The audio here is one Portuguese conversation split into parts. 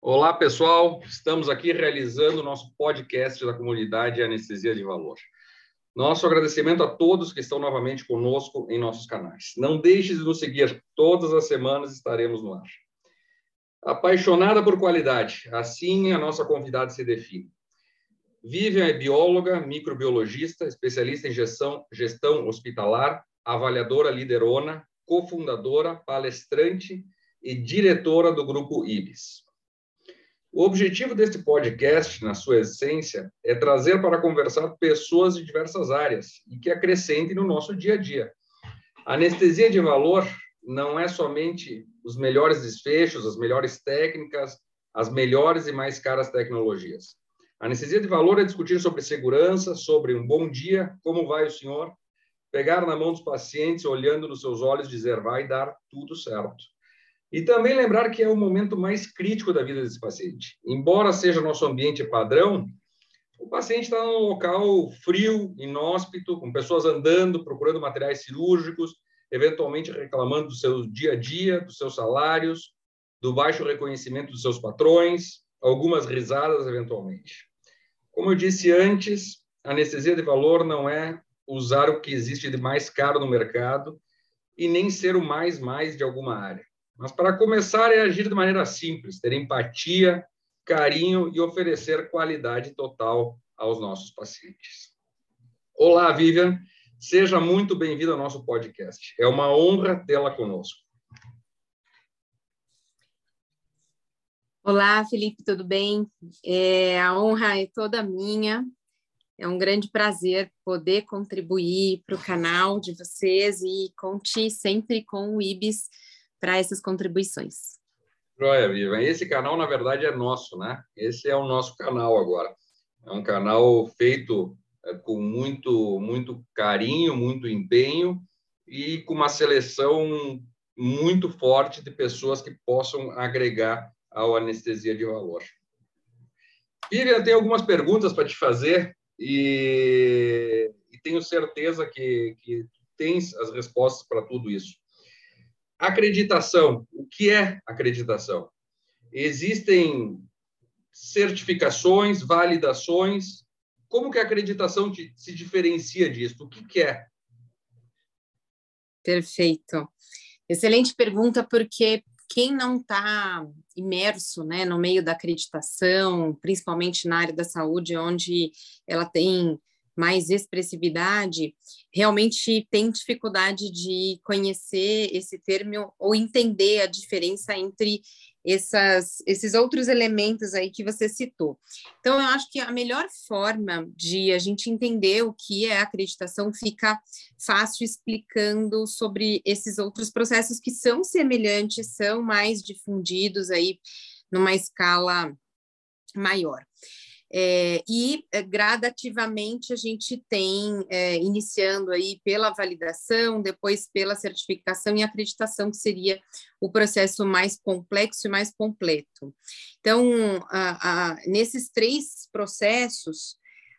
Olá, pessoal. Estamos aqui realizando o nosso podcast da comunidade Anestesia de Valor. Nosso agradecimento a todos que estão novamente conosco em nossos canais. Não deixe de nos seguir, todas as semanas estaremos no ar. Apaixonada por qualidade, assim a nossa convidada se define. Vivian é bióloga, microbiologista, especialista em gestão, gestão hospitalar, avaliadora liderona, cofundadora, palestrante e diretora do grupo IBIS. O objetivo deste podcast, na sua essência, é trazer para conversar pessoas de diversas áreas e que acrescentem no nosso dia a dia. A anestesia de valor não é somente os melhores desfechos, as melhores técnicas, as melhores e mais caras tecnologias. Anestesia de valor é discutir sobre segurança, sobre um bom dia, como vai o senhor, pegar na mão dos pacientes, olhando nos seus olhos, dizer vai dar tudo certo. E também lembrar que é o momento mais crítico da vida desse paciente. Embora seja nosso ambiente padrão, o paciente está num local frio, inóspito, com pessoas andando, procurando materiais cirúrgicos, eventualmente reclamando do seu dia a dia, dos seus salários, do baixo reconhecimento dos seus patrões, algumas risadas eventualmente. Como eu disse antes, anestesia de valor não é usar o que existe de mais caro no mercado e nem ser o mais mais de alguma área. Mas para começar é agir de maneira simples, ter empatia, carinho e oferecer qualidade total aos nossos pacientes. Olá, Vivian. Seja muito bem-vinda ao nosso podcast. É uma honra tê-la conosco. Olá, Felipe, tudo bem? É, a honra é toda minha. É um grande prazer poder contribuir para o canal de vocês e conte sempre com o IBIS para essas contribuições. Joia, Viva. Esse canal, na verdade, é nosso, né? Esse é o nosso canal agora. É um canal feito é, com muito, muito carinho, muito empenho e com uma seleção muito forte de pessoas que possam agregar ao anestesia de valor. Vivian, tem algumas perguntas para te fazer e, e tenho certeza que, que tens as respostas para tudo isso. Acreditação. O que é acreditação? Existem certificações, validações. Como que a acreditação se diferencia disso? O que, que é? Perfeito. Excelente pergunta, porque quem não está imerso né, no meio da acreditação, principalmente na área da saúde, onde ela tem mais expressividade, realmente tem dificuldade de conhecer esse termo ou entender a diferença entre essas, esses outros elementos aí que você citou. Então, eu acho que a melhor forma de a gente entender o que é acreditação fica fácil explicando sobre esses outros processos que são semelhantes, são mais difundidos aí numa escala maior. É, e é, gradativamente a gente tem, é, iniciando aí pela validação, depois pela certificação e acreditação, que seria o processo mais complexo e mais completo. Então, a, a, nesses três processos,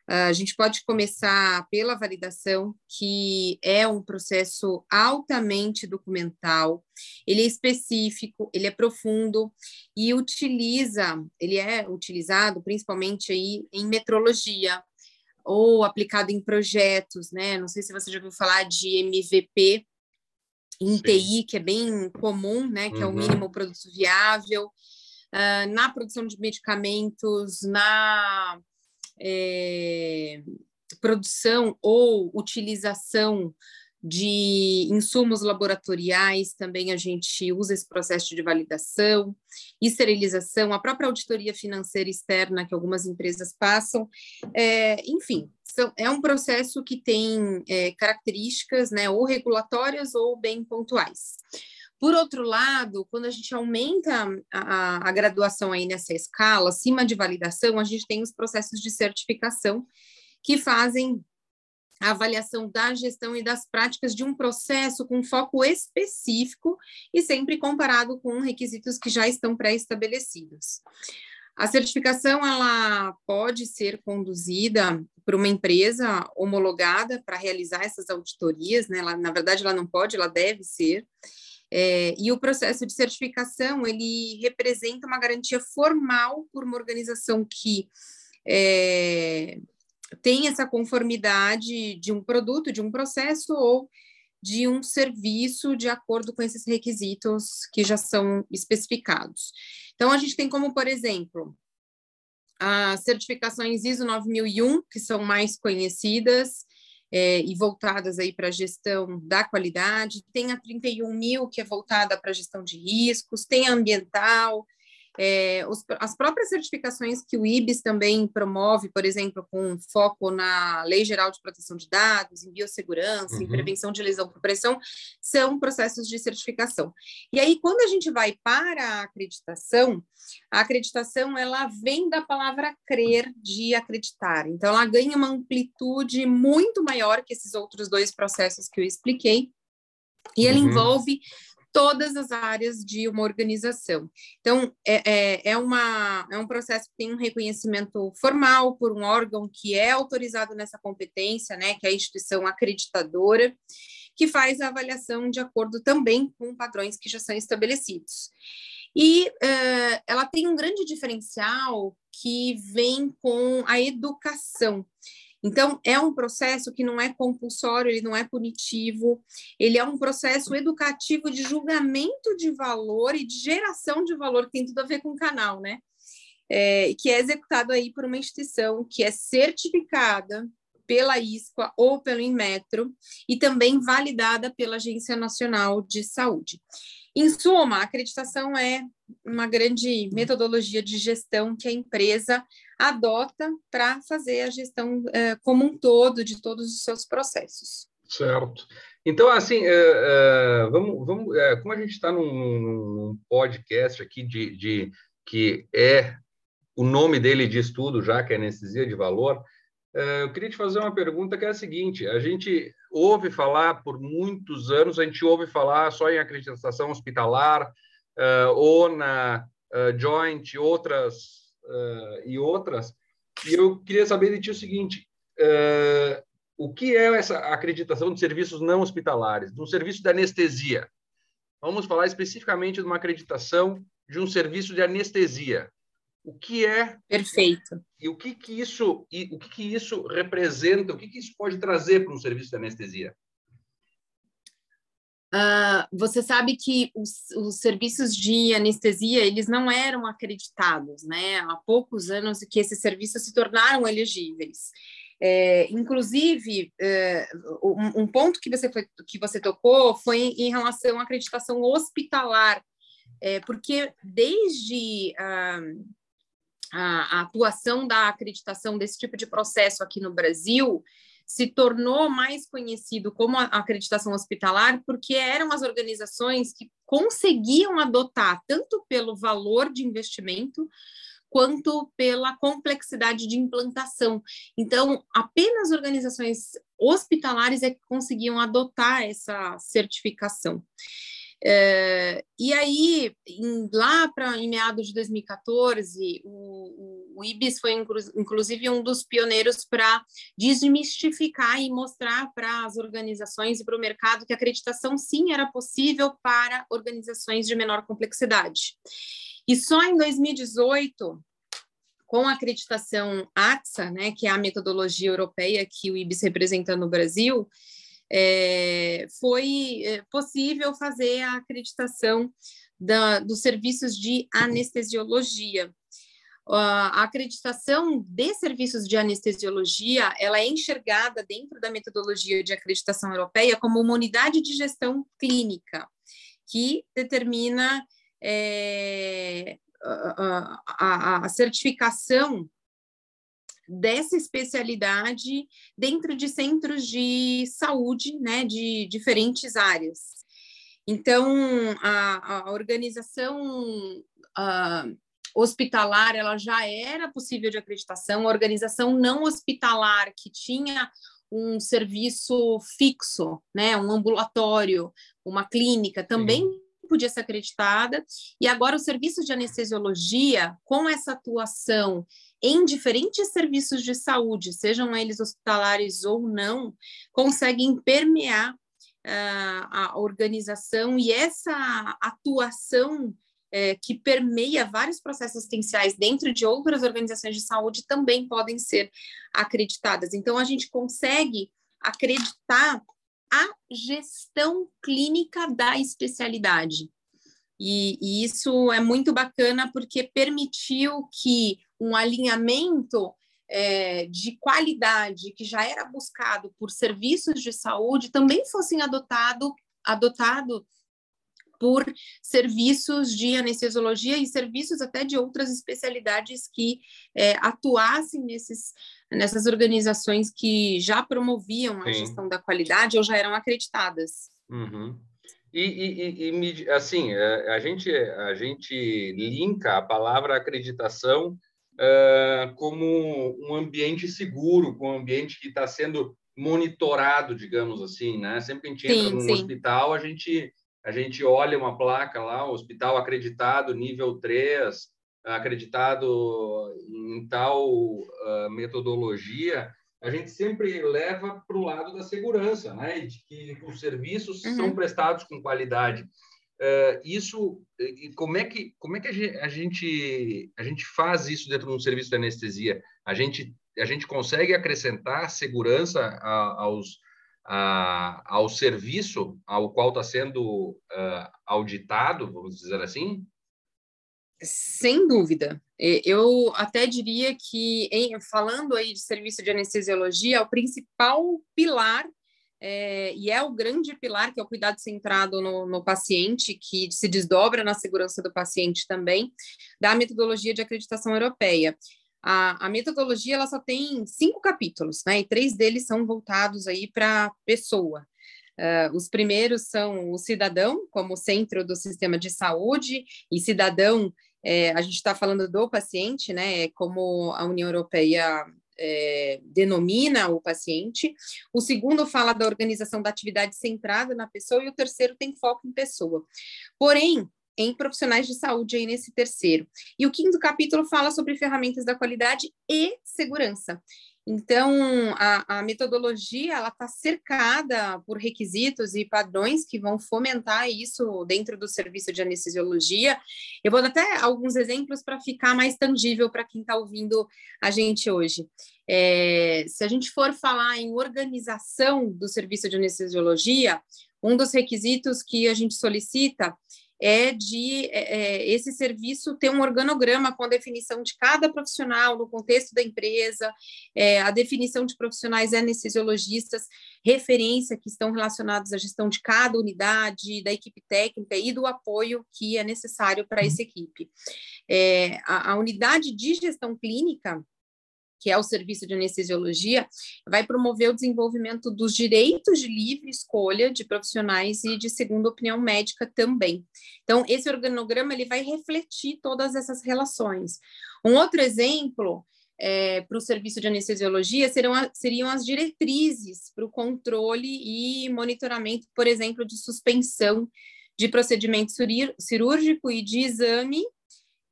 a gente pode começar pela validação, que é um processo altamente documental, ele é específico, ele é profundo e utiliza, ele é utilizado principalmente aí em metrologia ou aplicado em projetos, né? Não sei se você já ouviu falar de MVP em. TI, que é bem comum, né? Que uhum. é o uhum. mínimo produto viável. Uh, na produção de medicamentos, na é, produção ou utilização de insumos laboratoriais, também a gente usa esse processo de validação, esterilização, a própria auditoria financeira externa que algumas empresas passam, é, enfim, são, é um processo que tem é, características, né, ou regulatórias ou bem pontuais. Por outro lado, quando a gente aumenta a, a, graduação aí nessa escala, acima de validação, a gente tem os processos de certificação que fazem a avaliação da gestão e das práticas de um processo com foco específico e sempre comparado com requisitos que já estão pré-estabelecidos. A certificação ela pode ser conduzida por uma empresa homologada para realizar essas auditorias, né? Ela, na verdade, ela não pode, ela deve ser. É, e o processo de certificação ele representa uma garantia formal por uma organização que é, tem essa conformidade de um produto, de um processo ou de um serviço de acordo com esses requisitos que já são especificados. Então, a gente tem como, por exemplo, as certificações ISO 9001, que são mais conhecidas é, e voltadas aí para a gestão da qualidade, tem a 31 mil, que é voltada para a gestão de riscos, tem a ambiental, é, os, as próprias certificações que o IBS também promove, por exemplo, com foco na Lei Geral de Proteção de Dados, em biossegurança, uhum. em prevenção de lesão por pressão, são processos de certificação. E aí, quando a gente vai para a acreditação, a acreditação ela vem da palavra crer, de acreditar. Então, ela ganha uma amplitude muito maior que esses outros dois processos que eu expliquei. E ela uhum. envolve todas as áreas de uma organização. Então, é, é, é, uma, é um processo que tem um reconhecimento formal por um órgão que é autorizado nessa competência, né, que é a instituição acreditadora, que faz a avaliação de acordo também com padrões que já são estabelecidos. E uh, ela tem um grande diferencial que vem com a educação. Então, é um processo que não é compulsório, ele não é punitivo, ele é um processo educativo de julgamento de valor e de geração de valor, que tem tudo a ver com o canal, né? É, que é executado aí por uma instituição que é certificada pela ISQA ou pelo Inmetro e também validada pela Agência Nacional de Saúde. Em suma, a acreditação é uma grande metodologia de gestão que a empresa adota para fazer a gestão é, como um todo de todos os seus processos. Certo. Então, assim, é, é, vamos, vamos como a gente está num, num, podcast aqui de, de, que é o nome dele diz tudo já, que é anestesia de valor, eu queria te fazer uma pergunta que é a seguinte: a gente ouve falar por muitos anos, a gente ouve falar só em acreditação hospitalar é, ou na Joint, outras uh, e outras. E eu queria saber de ti o seguinte: uh, o que é essa acreditação de serviços não hospitalares, de um serviço de anestesia? Vamos falar especificamente de uma acreditação de um serviço de anestesia. O que é? Perfeito. E o que que isso e o que que isso representa? O que que isso pode trazer para um serviço de anestesia? Uh, você sabe que os, os, serviços de anestesia eles não eram acreditados, né? Há poucos anos que esses serviços se tornaram elegíveis. É, inclusive, é, um, um, ponto que você, foi, que você tocou foi em relação à acreditação hospitalar, é, porque desde a, a, atuação da acreditação desse tipo de processo aqui no Brasil, se tornou mais conhecido como a acreditação hospitalar porque eram as organizações que conseguiam adotar tanto pelo valor de investimento quanto pela complexidade de implantação. Então, apenas organizações hospitalares é que conseguiam adotar essa certificação. É, e aí, em, lá para em meados de 2014, o, o, o IBIS foi inclu, inclusive um dos pioneiros para desmistificar e mostrar para as organizações e para o mercado que a acreditação sim era possível para organizações de menor complexidade. E só em 2018 com a acreditação AXA, né, que é a metodologia europeia que o IBIS representa no Brasil, é, foi é, possível fazer a acreditação da, dos serviços de anestesiologia. A acreditação de serviços de anestesiologia, ela é enxergada dentro da metodologia de acreditação europeia como uma unidade de gestão clínica, que determina é, a, a, a certificação dessa especialidade dentro de centros de saúde, né, de diferentes áreas. Então, a, a organização hospitalar, ela já era possível de acreditação, a organização não hospitalar, que tinha um serviço fixo, né, um ambulatório, uma clínica, também Sim. podia ser acreditada, e agora os serviços de anestesiologia, com essa atuação em diferentes serviços de saúde, sejam eles hospitalares ou não, conseguem permear uh, a organização e essa atuação é, que permeia vários processos assistenciais dentro de outras organizações de saúde também podem ser acreditadas. Então, a gente consegue acreditar a gestão clínica da especialidade. E, e, isso é muito bacana porque permitiu que um alinhamento é, de qualidade que já era buscado por serviços de saúde também fossem adotado, adotado por serviços de anestesiologia e serviços até de outras especialidades que é, atuassem nesses, nessas organizações que já promoviam a Sim. gestão da qualidade ou já eram acreditadas. Uhum. E, e, e, assim, é, a gente, a gente linka a palavra acreditação uh, como um ambiente seguro, com um ambiente que está sendo monitorado, digamos assim, né? Sempre que a gente entra sim, num sim. hospital, a gente a gente olha uma placa lá, hospital acreditado, nível 3, acreditado em tal uh, metodologia, a gente sempre leva para o lado da segurança, né? De que os serviços uhum. são prestados com qualidade. Uh, isso, como é que como é que a gente a gente faz isso dentro de um serviço de anestesia? A gente a gente consegue acrescentar segurança aos a, ao serviço ao qual está sendo uh, auditado, vamos dizer assim? Sem dúvida. Eu até diria que, em, falando aí de serviço de anestesiologia, o principal pilar, é, e é o grande pilar, que é o cuidado centrado no, no paciente, que se desdobra na segurança do paciente também, da metodologia de acreditação europeia. A, a, metodologia ela só tem cinco capítulos, né? E três deles são voltados aí para pessoa. Uh, os primeiros são o cidadão como centro do sistema de saúde e cidadão é, a gente está falando do paciente, né? Como a União Europeia é, denomina o paciente. O segundo fala da organização da atividade centrada na pessoa e o terceiro tem foco em pessoa. Porém, em profissionais de saúde aí nesse terceiro. E o quinto capítulo fala sobre ferramentas da qualidade e segurança. Então, a, a metodologia ela está cercada por requisitos e padrões que vão fomentar isso dentro do serviço de anestesiologia. Eu vou dar até alguns exemplos para ficar mais tangível para quem está ouvindo a gente hoje. É, se a gente for falar em organização do serviço de anestesiologia, um dos requisitos que a gente solicita é de é, é, esse serviço ter um organograma com a definição de cada profissional no contexto da empresa, é, a definição de profissionais anestesiologistas, referência que estão relacionados à gestão de cada unidade, da equipe técnica e do apoio que é necessário para essa equipe. É, a, a unidade de gestão clínica que é o serviço de anestesiologia, vai promover o desenvolvimento dos direitos de livre escolha de profissionais e de segunda opinião médica também. Então, esse organograma ele vai refletir todas essas relações. Um outro exemplo é, para o serviço de anestesiologia serão, seriam as diretrizes para o controle e monitoramento, por exemplo, de suspensão de procedimento cirúrgico e de exame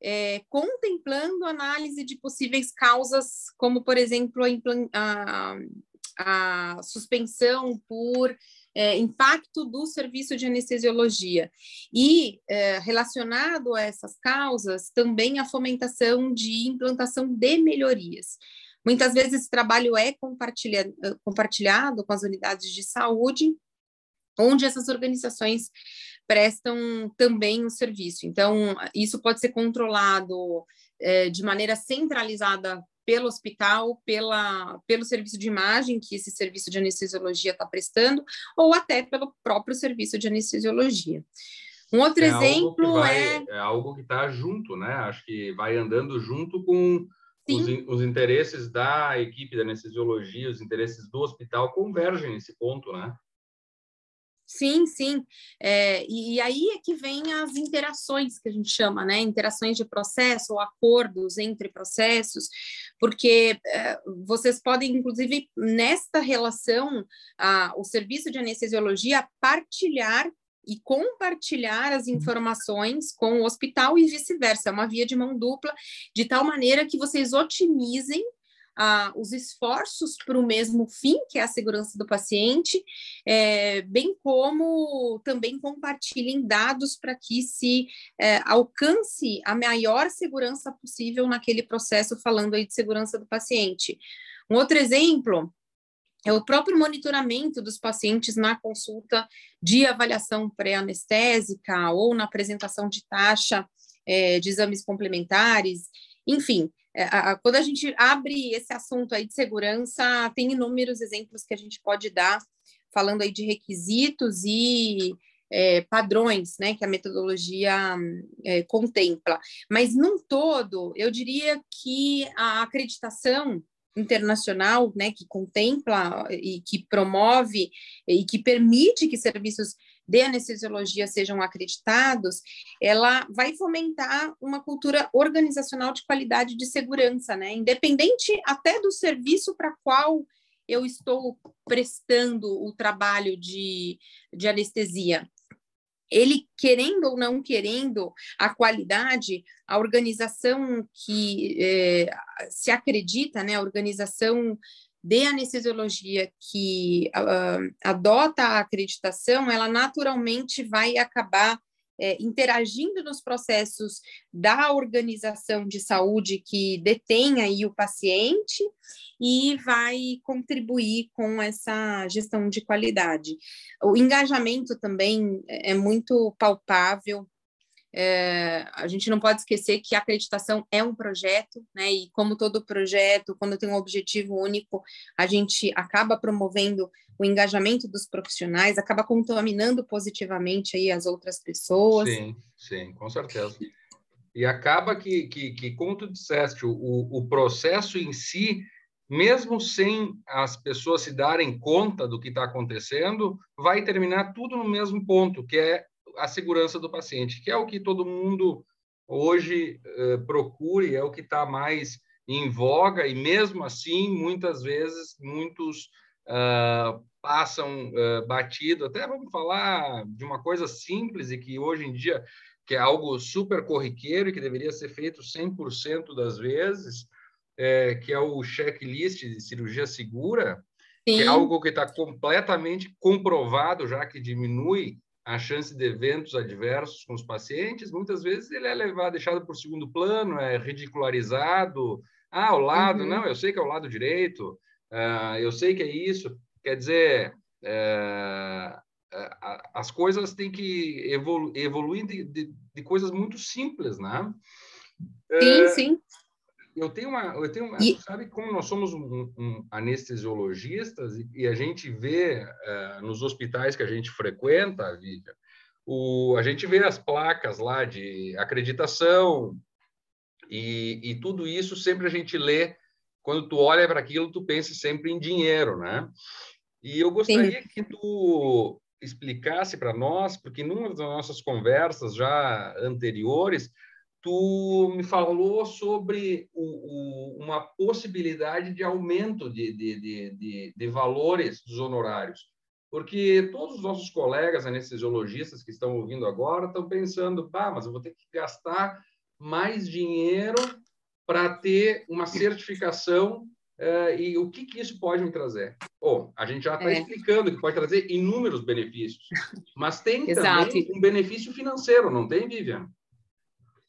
é, contemplando análise de possíveis causas, como, por exemplo, a, a, suspensão por é, impacto do serviço de anestesiologia. E, é, relacionado a essas causas, também a fomentação de implantação de melhorias. Muitas vezes esse trabalho é compartilha, compartilhado com as unidades de saúde, onde essas organizações prestam também o serviço. Então, isso pode ser controlado é, de maneira centralizada pelo hospital, pela, pelo serviço de imagem que esse serviço de anestesiologia está prestando, ou até pelo próprio serviço de anestesiologia. Um outro é exemplo vai, é. É algo que está junto, né? Acho que vai andando junto com os, os, interesses da equipe da anestesiologia, os interesses do hospital convergem nesse ponto, né? Sim, sim. É, e, e, aí é que vem as interações que a gente chama, né? Interações de processo ou acordos entre processos, porque é, vocês podem, inclusive, nesta relação, a, o serviço de anestesiologia partilhar e compartilhar as informações com o hospital e vice-versa. É uma via de mão dupla, de tal maneira que vocês otimizem os esforços para o mesmo fim, que é a segurança do paciente, é, bem como também compartilhem dados para que se é, alcance a maior segurança possível naquele processo, falando aí de segurança do paciente. Um outro exemplo é o próprio monitoramento dos pacientes na consulta de avaliação pré-anestésica ou na apresentação de taxa é, de exames complementares, enfim, é, a, quando a gente abre esse assunto aí de segurança, tem inúmeros exemplos que a gente pode dar, falando aí de requisitos e é, padrões, né, que a metodologia é, contempla. Mas, num todo, eu diria que a acreditação internacional, né, que contempla e que promove e que permite que serviços de anestesiologia sejam acreditados, ela vai fomentar uma cultura organizacional de qualidade de segurança, né? Independente até do serviço para qual eu estou prestando o trabalho de, de anestesia. Ele, querendo ou não querendo, a qualidade, a organização que é, se acredita, né, a organização de anestesiologia que uh, adota a acreditação, ela naturalmente vai acabar é, interagindo nos processos da organização de saúde que detém aí o paciente e vai contribuir com essa gestão de qualidade. O engajamento também é muito palpável, é, a gente não pode esquecer que a acreditação é um projeto, né? E como todo projeto, quando tem um objetivo único, a gente acaba promovendo o engajamento dos profissionais, acaba contaminando positivamente aí as outras pessoas. Sim, sim, com certeza. E acaba que, que, que como tu disseste, o, o processo em si, mesmo sem as pessoas se darem conta do que está acontecendo, vai terminar tudo no mesmo ponto, que é a segurança do paciente, que é o que todo mundo hoje procura e é o que está mais em voga, e mesmo assim, muitas vezes, muitos uh, passam uh, batido. Até vamos falar de uma coisa simples e que hoje em dia que é algo super corriqueiro e que deveria ser feito 100% das vezes, é, que é o checklist de cirurgia segura, Sim. que é algo que está completamente comprovado já que diminui a chance de eventos adversos com os pacientes, muitas vezes ele é levado, deixado por segundo plano, é ridicularizado. Ah, ao lado, uhum. não, eu sei que é o lado direito, uh, eu sei que é isso. Quer dizer, uh, uh, as coisas têm que evolu evoluir de, de, de, coisas muito simples, né? Sim, sim eu tenho uma, eu tenho, e... sabe como nós somos um, um anestesiologistas e, e, a gente vê uh, nos hospitais que a gente frequenta, Vivian, o, a gente vê as placas lá de acreditação e, e tudo isso sempre a gente lê quando tu olha para aquilo tu pensa sempre em dinheiro, né? E eu gostaria Sim. que tu explicasse para nós, porque numa das nossas conversas já anteriores tu me falou sobre o, o, uma possibilidade de aumento de, de, de, de, valores dos honorários, porque todos os nossos colegas anestesiologistas que estão ouvindo agora estão pensando, bah, mas eu vou ter que gastar mais dinheiro para ter uma certificação uh, e o que, que isso pode me trazer? Bom, a gente já está é. explicando que pode trazer inúmeros benefícios, mas tem também um benefício financeiro, não tem, Vivian?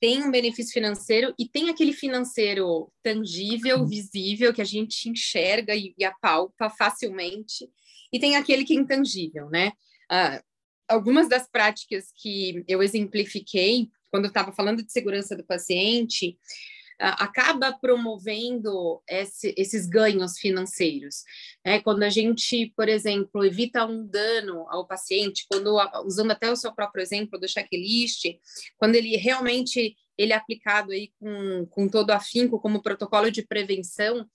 Tem um benefício financeiro e tem aquele financeiro tangível, uhum. visível, que a gente enxerga e, e apalpa facilmente, e tem aquele que é intangível, né? Ah, algumas das práticas que eu exemplifiquei quando eu estava falando de segurança do paciente, acaba promovendo esse, esses ganhos financeiros. Né? Quando a gente, por exemplo, evita um dano ao paciente, quando usando até o seu próprio exemplo do checklist, quando ele realmente ele é aplicado aí com, com todo afinco como protocolo de prevenção,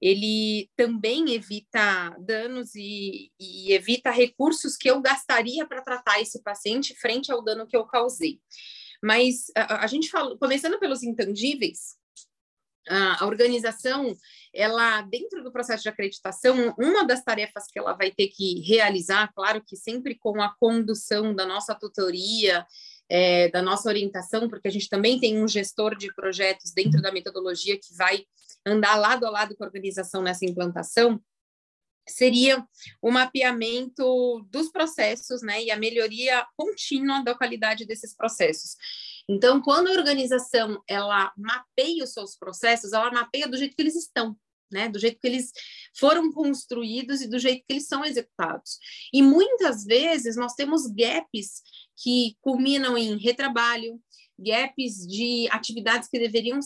ele também evita danos e, e evita recursos que eu gastaria para tratar esse paciente frente ao dano que eu causei. Mas a, a gente falou, começando pelos intangíveis, a organização, ela dentro do processo de acreditação, uma das tarefas que ela vai ter que realizar, claro que sempre com a condução da nossa tutoria, é, da nossa orientação, porque a gente também tem um gestor de projetos dentro da metodologia que vai andar lado a lado com a organização nessa implantação, seria o mapeamento dos processos, né, e a melhoria contínua da qualidade desses processos. Então, quando a organização ela mapeia os seus processos, ela mapeia do jeito que eles estão, né, do jeito que eles foram construídos e do jeito que eles são executados. E muitas vezes nós temos gaps que culminam em retrabalho, gaps de atividades que deveriam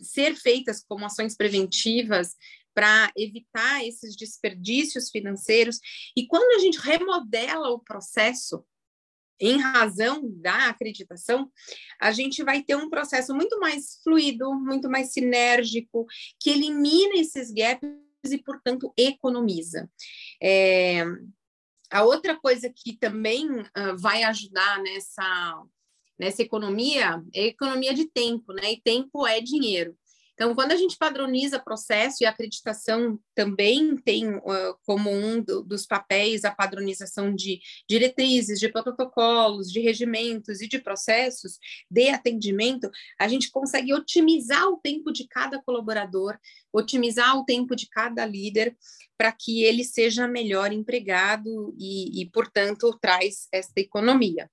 ser feitas como ações preventivas para evitar esses desperdícios financeiros. E quando a gente remodela o processo, em razão da acreditação, a gente vai ter um processo muito mais fluido, muito mais sinérgico, que elimina esses gaps e, portanto, economiza. É, a outra coisa que também uh, vai ajudar nessa, nessa economia é a economia de tempo, né? E tempo é dinheiro. Então, quando a gente padroniza processo e acreditação também tem uh, como um do, dos papéis a padronização de diretrizes, de protocolos, de regimentos e de processos de atendimento, a gente consegue otimizar o tempo de cada colaborador, otimizar o tempo de cada líder para que ele seja melhor empregado e, e portanto, traz esta economia.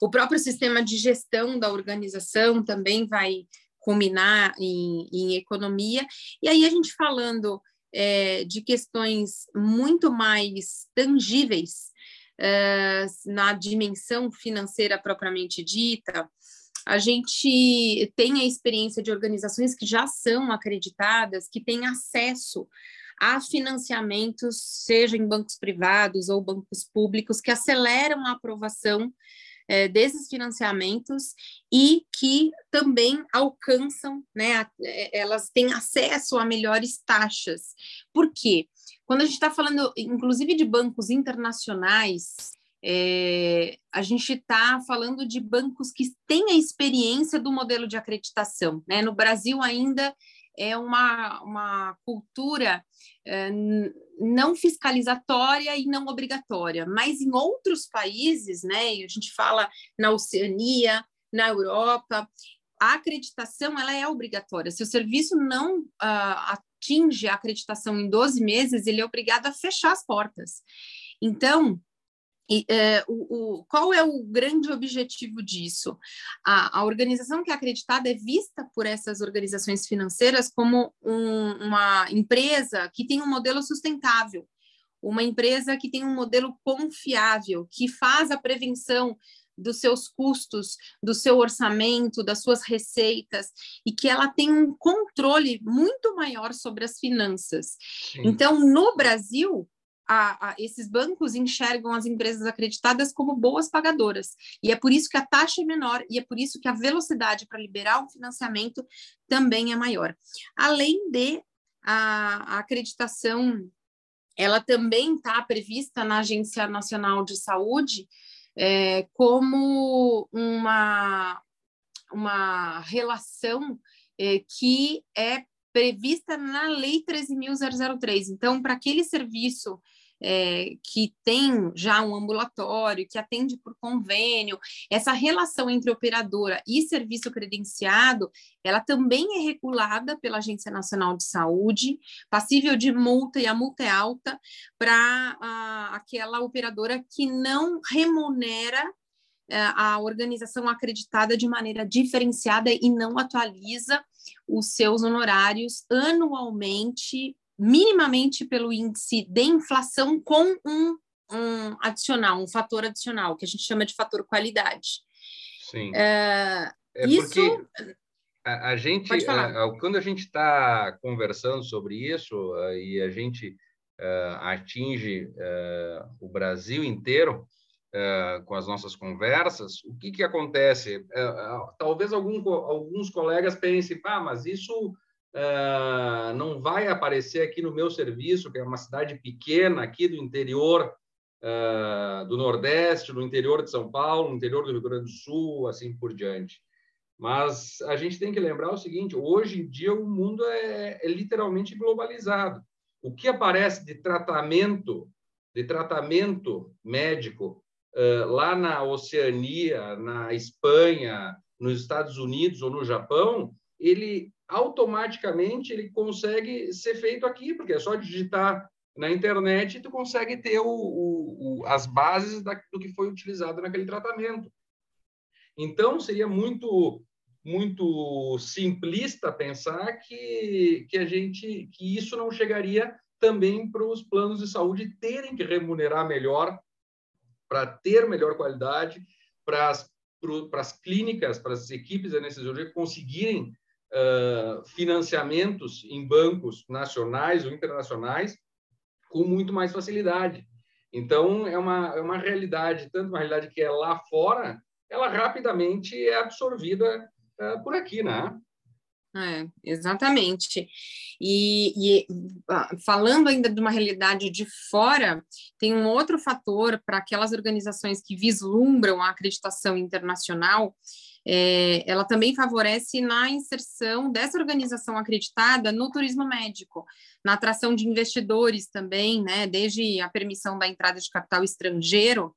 O próprio sistema de gestão da organização também vai culminar em, em economia. E aí a gente falando é, de questões muito mais tangíveis é, na dimensão financeira propriamente dita, a gente tem a experiência de organizações que já são acreditadas, que têm acesso a financiamentos, seja em bancos privados ou bancos públicos, que aceleram a aprovação é, desses financiamentos e que também alcançam, né, é, elas têm acesso a melhores taxas. Por quê? Quando a gente está falando, inclusive, de bancos internacionais, é, a gente está falando de bancos que têm a experiência do modelo de acreditação. Né? No Brasil, ainda é uma, uma cultura é, não fiscalizatória e não obrigatória, mas em outros países, né, a gente fala na Oceania, na Europa, a acreditação ela é obrigatória. Se o serviço não uh, atinge a acreditação em 12 meses, ele é obrigado a fechar as portas. Então, e, é, o, o, qual é o grande objetivo disso? A, a, organização que é acreditada é vista por essas organizações financeiras como um, uma empresa que tem um modelo sustentável, uma empresa que tem um modelo confiável, que faz a prevenção dos seus custos, do seu orçamento, das suas receitas, e que ela tem um controle muito maior sobre as finanças. Sim. Então, no Brasil, a, a, esses bancos enxergam as empresas acreditadas como boas pagadoras. E é por isso que a taxa é menor e é por isso que a velocidade para liberar o financiamento também é maior. Além de a, a acreditação, ela também está prevista na Agência Nacional de Saúde é, como uma, uma relação é, que é prevista na Lei 13.003. Então, para aquele serviço é, que tem já um ambulatório, que atende por convênio, essa relação entre operadora e serviço credenciado, ela também é regulada pela Agência Nacional de Saúde, passível de multa, e a multa é alta para aquela operadora que não remunera é, a organização acreditada de maneira diferenciada e não atualiza os seus honorários anualmente minimamente pelo índice de inflação com um, um adicional, um fator adicional, que a gente chama de fator qualidade. Sim. É, é isso... porque a, a gente, a, quando a gente está conversando sobre isso uh, e a gente uh, atinge uh, o Brasil inteiro com as nossas conversas, o que, que acontece? talvez algum, alguns colegas pensem, ah, mas isso uh, não vai aparecer aqui no meu serviço, que é uma cidade pequena aqui do interior uh, do Nordeste, no interior de São Paulo, no interior do Rio Grande do Sul, assim por diante. Mas a gente tem que lembrar o seguinte: hoje em dia o mundo é, é literalmente globalizado. O que aparece de tratamento, de tratamento médico uh, lá na Oceania, na Espanha, nos Estados Unidos ou no Japão, ele automaticamente ele consegue ser feito aqui, porque é só digitar na internet e tu consegue ter o, o, o, as bases da, do que foi utilizado naquele tratamento. Então, seria muito muito simplista pensar que, que a gente que isso não chegaria também para os planos de saúde terem que remunerar melhor para ter melhor qualidade, para as, para as clínicas, para as equipes anestesiologia conseguirem financiamentos em bancos nacionais ou internacionais com muito mais facilidade. Então, é uma, é uma realidade, tanto uma realidade que é lá fora, ela rapidamente é absorvida uh, por aqui, né? É, exatamente. E, e, falando ainda de uma realidade de fora, tem um outro fator para aquelas organizações que vislumbram a acreditação internacional, é, ela também favorece na inserção dessa organização acreditada no turismo médico, na atração de investidores também, né, desde a permissão da entrada de capital estrangeiro,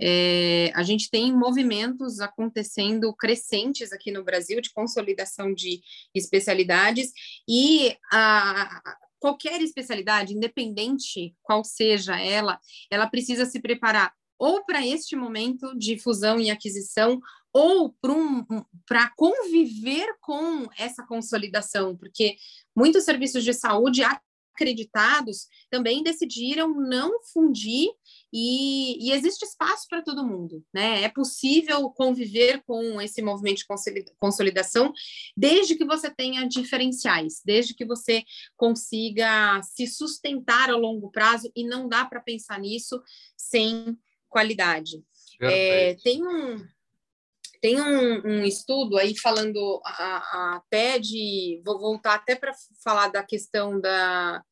é, a gente tem movimentos acontecendo crescentes aqui no Brasil de consolidação de especialidades e a, qualquer especialidade, independente qual seja ela, ela precisa se preparar ou para este momento de fusão e aquisição ou para um, conviver com essa consolidação, porque muitos serviços de saúde acreditados também decidiram não fundir e, e existe espaço para todo mundo, né? É possível conviver com esse movimento de consolidação desde que você tenha diferenciais, desde que você consiga se sustentar ao longo prazo e não dá para pensar nisso sem qualidade. É, tem um tem um, um, estudo aí falando a, até de. Vou voltar até para falar da questão da,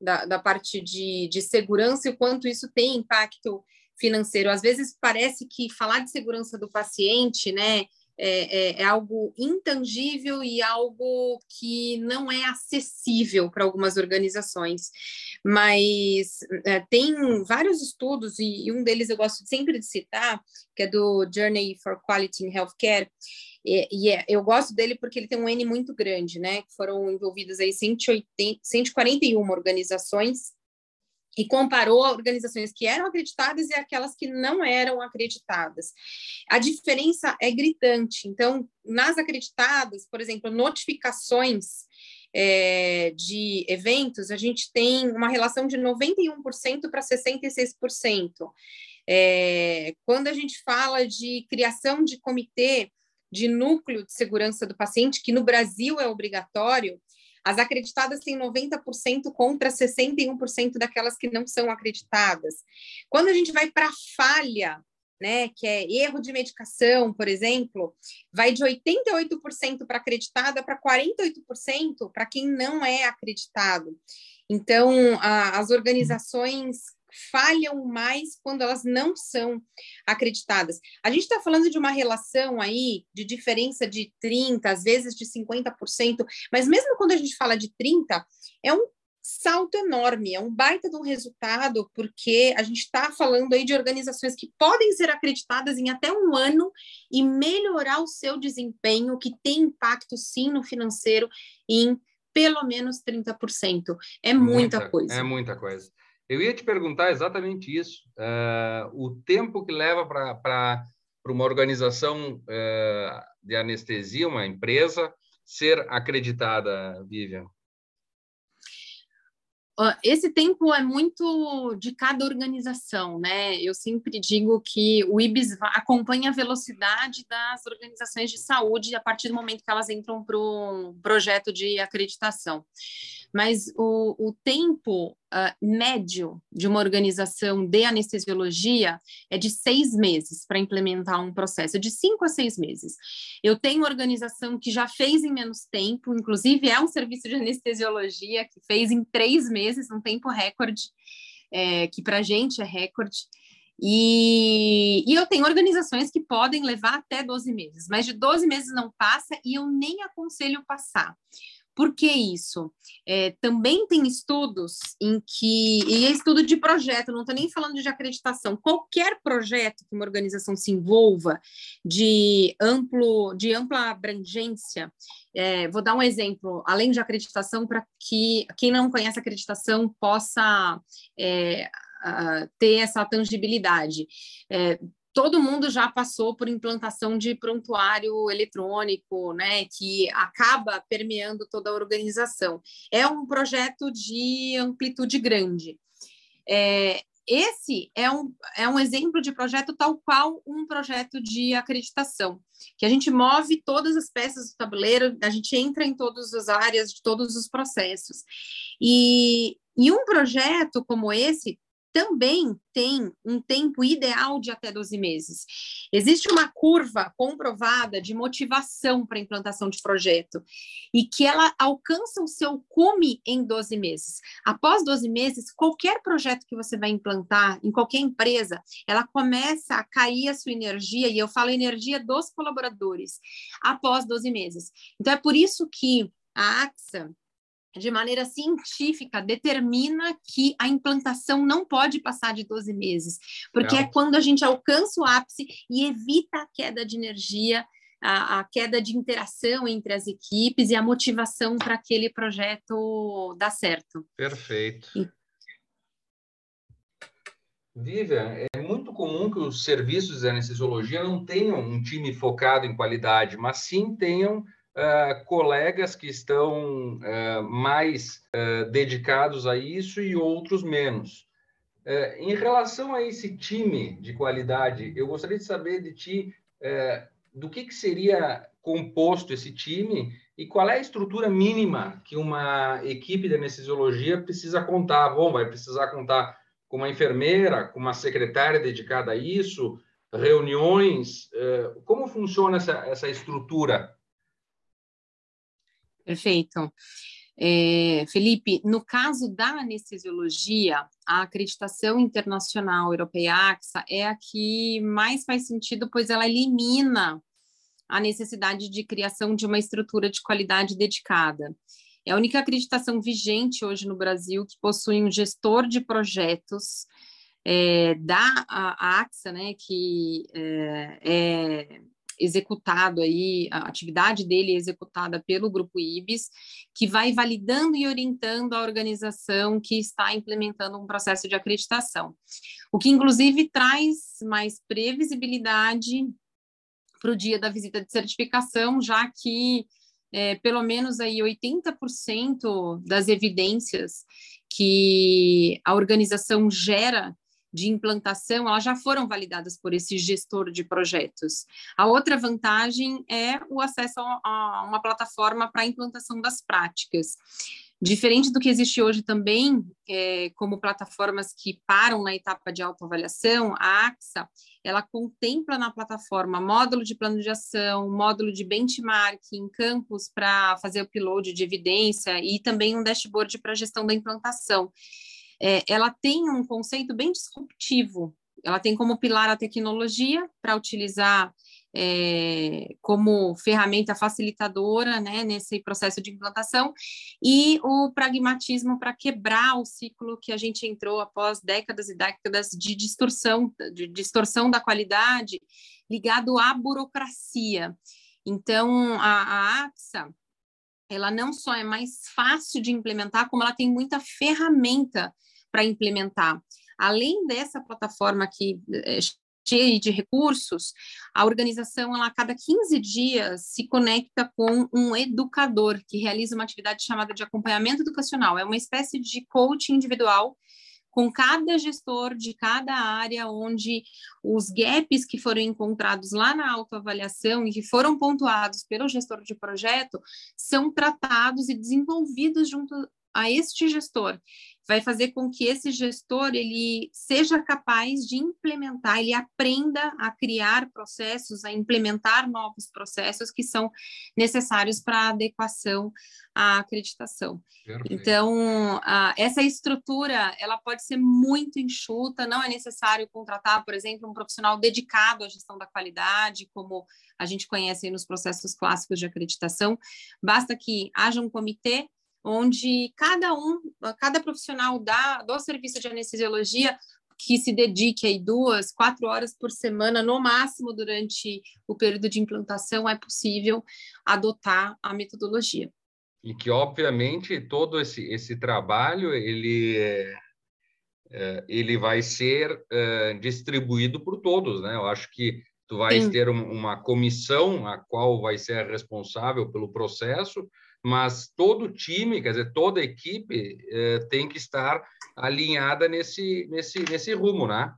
da, da parte de, de segurança e o quanto isso tem impacto financeiro. Às vezes parece que falar de segurança do paciente, né, é, é, é, algo intangível e algo que não é acessível para algumas organizações. Mas é, tem vários estudos, e, e, um deles eu gosto sempre de citar, que é do Journey for Quality in Healthcare, e, e é, eu gosto dele porque ele tem um N muito grande, né? Foram envolvidas aí 180, 141 organizações e comparou organizações que eram acreditadas e aquelas que não eram acreditadas. A diferença é gritante. Então, nas acreditadas, por exemplo, notificações é, de eventos, a gente tem uma relação de 91% para 66%. É, quando a gente fala de criação de comitê de núcleo de segurança do paciente, que no Brasil é obrigatório, as acreditadas têm 90% contra 61% daquelas que não são acreditadas. Quando a gente vai para falha, né, que é erro de medicação, por exemplo, vai de 88% para acreditada para 48% para quem não é acreditado. Então, a, as organizações falham mais quando elas não são acreditadas. A gente está falando de uma relação aí de diferença de 30%, às vezes de 50%, mas mesmo quando a gente fala de 30%, é um salto enorme, é um baita de um resultado, porque a gente está falando aí de organizações que podem ser acreditadas em até um ano e melhorar o seu desempenho, que tem impacto sim no financeiro em pelo menos 30%. É muita, muita coisa. É muita coisa. Eu ia te perguntar exatamente isso. Uh, o tempo que leva para uma organização uh, de anestesia, uma empresa, ser acreditada, Vivian? Esse tempo é muito de cada organização, né? Eu sempre digo que o IBIS acompanha a velocidade das organizações de saúde a partir do momento que elas entram para um projeto de acreditação mas o, o tempo uh, médio de uma organização de anestesiologia é de seis meses para implementar um processo, de cinco a seis meses. Eu tenho organização que já fez em menos tempo, inclusive é um serviço de anestesiologia que fez em três meses, um tempo recorde, é, que para a gente é recorde. E, e, eu tenho organizações que podem levar até 12 meses, mas de 12 meses não passa e eu nem aconselho passar. Por que isso? É, também tem estudos em que, e é estudo de projeto, não estou nem falando de acreditação, qualquer projeto que uma organização se envolva de, amplo, de ampla abrangência, é, vou dar um exemplo, além de acreditação, para que quem não conhece acreditação possa é, ter essa tangibilidade. É, todo mundo já passou por implantação de prontuário eletrônico, né, que acaba permeando toda a organização. É um projeto de amplitude grande. É, esse é um, é um exemplo de projeto tal qual um projeto de acreditação, que a gente move todas as peças do tabuleiro, a gente entra em todas as áreas de todos os processos. E, e um projeto como esse também tem um tempo ideal de até 12 meses. Existe uma curva comprovada de motivação para implantação de projeto e que ela alcança o seu cume em 12 meses. Após 12 meses, qualquer projeto que você vai implantar em qualquer empresa, ela começa a cair a sua energia, e eu falo energia dos colaboradores, após 12 meses. Então, é por isso que a AXA de maneira científica, determina que a implantação não pode passar de 12 meses, porque é, é quando a gente alcança o ápice e evita a queda de energia, a, a queda de interação entre as equipes e a motivação para aquele projeto dar certo. Perfeito. E... Vivian, é muito comum que os serviços de anestesiologia não tenham um time focado em qualidade, mas sim tenham uh, colegas que estão uh, mais uh, dedicados a isso e outros menos. em relação a esse time de qualidade, eu gostaria de saber de ti do que, que seria composto esse time e qual é a estrutura mínima que uma equipe de anestesiologia precisa contar. Bom, vai precisar contar com uma enfermeira, com uma secretária dedicada a isso, reuniões. Como funciona essa, essa estrutura? Perfeito. É, Felipe, no caso da anestesiologia, a acreditação internacional europeia AXA é a que mais faz sentido, pois ela elimina a necessidade de criação de uma estrutura de qualidade dedicada. É a única acreditação vigente hoje no Brasil que possui um gestor de projetos é, da a, AXA, né, que é, é executado aí, a atividade dele é executada pelo grupo IBIS, que vai validando e orientando a organização que está implementando um processo de acreditação. O que inclusive traz mais previsibilidade para o dia da visita de certificação, já que é, pelo menos aí 80% das evidências que a organização gera de implantação, elas já foram validadas por esse gestor de projetos. A outra vantagem é o acesso a uma plataforma para implantação das práticas. Diferente do que existe hoje também, é, como plataformas que param na etapa de autoavaliação, a AXA, ela contempla na plataforma módulo de plano de ação, módulo de benchmarking, campos para fazer upload de evidência e também um dashboard para gestão da implantação é, ela tem um conceito bem disruptivo. Ela tem como pilar a tecnologia para utilizar é, como ferramenta facilitadora né, nesse processo de implantação e o pragmatismo para quebrar o ciclo que a gente entrou após décadas e décadas de distorção, de distorção da qualidade ligado à burocracia. Então, a, a AXA, ela não só é mais fácil de implementar, como ela tem muita ferramenta para implementar. Além dessa plataforma que é cheia de recursos, a organização, ela, a cada 15 dias, se conecta com um educador que realiza uma atividade chamada de acompanhamento educacional. É uma espécie de coaching individual com cada gestor de cada área, onde os gaps que foram encontrados lá na autoavaliação e que foram pontuados pelo gestor de projeto são tratados e desenvolvidos junto a este gestor vai fazer com que esse gestor ele seja capaz de implementar, ele aprenda a criar processos, a implementar novos processos que são necessários para adequação à acreditação. Perfeito. Então, a, essa estrutura ela pode ser muito enxuta, não é necessário contratar, por exemplo, um profissional dedicado à gestão da qualidade, como a gente conhece nos processos clássicos de acreditação. Basta que haja um comitê onde cada um, cada profissional da, do serviço de anestesiologia que se dedique aí duas, quatro horas por semana, no máximo durante o período de implantação, é possível adotar a metodologia. E que, obviamente, todo esse, esse trabalho, ele, é, é ele vai ser é, distribuído por todos, né? Eu acho que tu vais Sim. ter uma comissão a qual vai ser responsável pelo processo, mas todo time, quer dizer, toda equipe eh, tem que estar alinhada nesse, nesse, nesse rumo, né?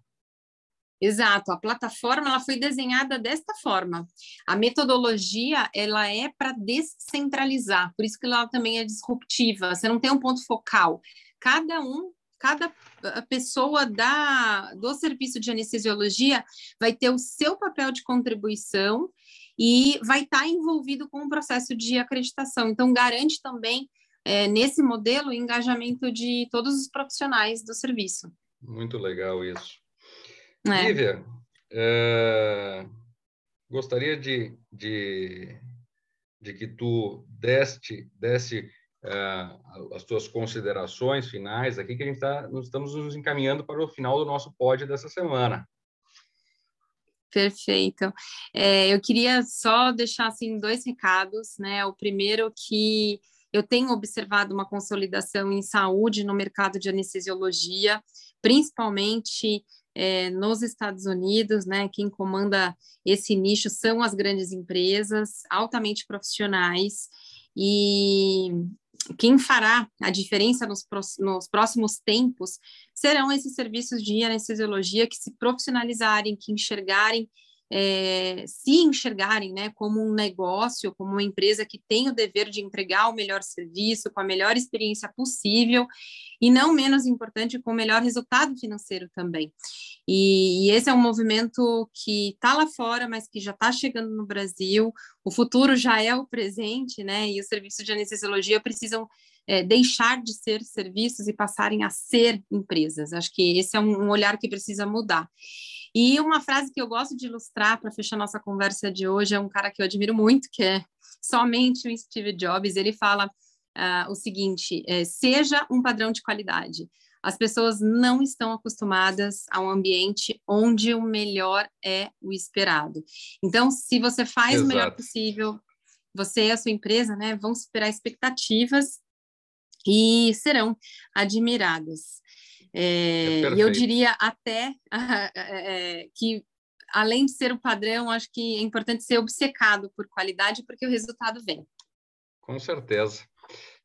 Exato, a plataforma ela foi desenhada desta forma. A metodologia ela é para descentralizar, por isso que ela também é disruptiva. Você não tem um ponto focal. Cada um, cada eh, pessoa da do serviço de anestesiologia vai ter o seu papel de contribuição e vai estar tá envolvido com o processo de acreditação. Então, garante também, é, nesse modelo, o engajamento de todos os profissionais do serviço. Muito legal isso. É. Lívia, é, gostaria de, de, de que tu deste, desse uh, as tuas considerações finais aqui, que a gente está, nós estamos nos encaminhando para o final do nosso pod dessa semana. Perfeito. É, eu queria só deixar assim dois recados, né? O primeiro que eu tenho observado uma consolidação em saúde no mercado de anestesiologia, principalmente é, nos Estados Unidos, né? Quem comanda esse nicho são as grandes empresas, altamente profissionais, e quem fará a diferença nos, nos, próximos tempos serão esses serviços de anestesiologia que se profissionalizarem, que enxergarem é, se enxergarem né, como um negócio, como uma empresa que tem o dever de entregar o melhor serviço, com a melhor experiência possível, e não menos importante, com o melhor resultado financeiro também. E, e esse é um movimento que está lá fora, mas que já está chegando no Brasil. O futuro já é o presente, né? E os serviços de anestesiologia precisam é, deixar de ser serviços e passarem a ser empresas. Acho que esse é um, um olhar que precisa mudar. E uma frase que eu gosto de ilustrar para fechar nossa conversa de hoje é um cara que eu admiro muito, que é somente o Steve Jobs. Ele fala uh, o seguinte: é, seja um padrão de qualidade. As pessoas não estão acostumadas a um ambiente onde o melhor é o esperado. Então, se você faz Exato. o melhor possível, você e a sua empresa né, vão superar expectativas e serão admiradas. É, é e eu diria até é, que, além de ser o padrão, acho que é importante ser obcecado por qualidade, porque o resultado vem. Com certeza.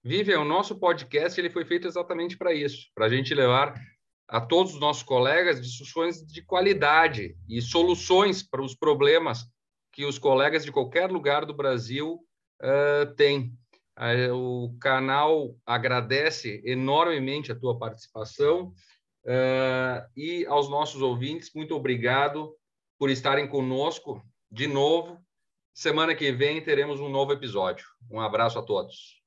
Vivian, o nosso podcast ele foi feito exatamente para isso, para a gente levar a todos os nossos colegas discussões de qualidade e soluções para os problemas que os colegas de qualquer lugar do Brasil uh, têm. O canal agradece enormemente a tua participação uh, e aos nossos ouvintes, muito obrigado por estarem conosco de novo. Semana que vem teremos um novo episódio. Um abraço a todos.